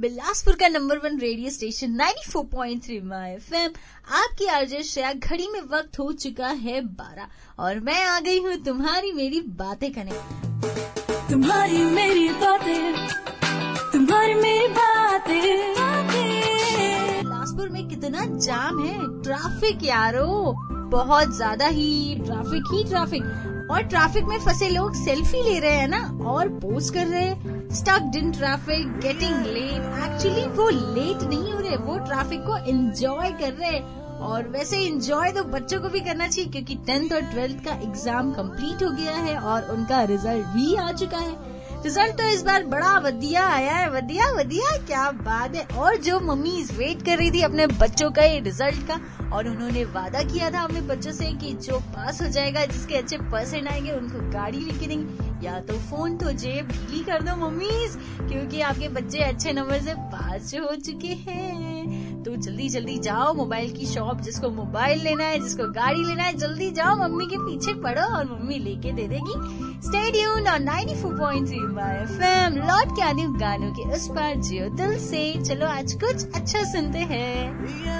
बिलासपुर का number one radio station 94.3 my FM. आपकी RJ Shreya घड़ी में वक्त हो चुका है बारह। और मैं आ गई हूँ तुम्हारी मेरी बातें करने। तुम्हारी मेरी बातें तुम्हारी मेरी बातें बिलासपुर में कितना जाम है ट्रैफ़िक यारो। बहुत ज़्यादा ही ट्रैफ़िक ही ट्रैफ़िक और ट्रैफ़िक में फंसे लोग सेल्फी ले रहे हैं ना, और पोस्ट कर रहे हैं. Stuck in traffic getting late actually वो लेट नहीं हो रहे, वो ट्रैफ़िक को एंजॉय कर रहे हैं. और वैसे एंजॉय तो बच्चों को भी करना चाहिए, क्योंकि टेंथ और ट्वेल्थ का एग्ज़ाम कंप्लीट हो गया है और उनका रिज़ल्ट भी आ चुका है. रिज़ल्ट तो इस बार बड़ा वदिया आया है वदिया वदिया क्या बात है। और जो मम्मी वेट कर रही थी अपने बच्चों का रिज़ल्ट का, और उन्होंने वादा किया था अपने बच्चों से कि जो पास हो जाएगा, जिसके अच्छे परसेंट आएँगे, उनको गाड़ी लेके देंगे। या तो फ़ोन तो जेब ढीली कर दो, मम्मीज, क्योंकि आपके बच्चे अच्छे नंबर से पास हो चुके हैं। तो जल्दी जल्दी जाओ, मोबाइल की शॉप जिसको मोबाइल लेना है, जिसको गाड़ी लेना है, जल्दी जाओ, मम्मी के पीछे पड़ो और मम्मी लेके दे देगी। स्टेडियम और 94.3 एफएम लौट के आने गानों के उस पार जियो दिल से। चलो, आज कुछ अच्छा सुनते हैं।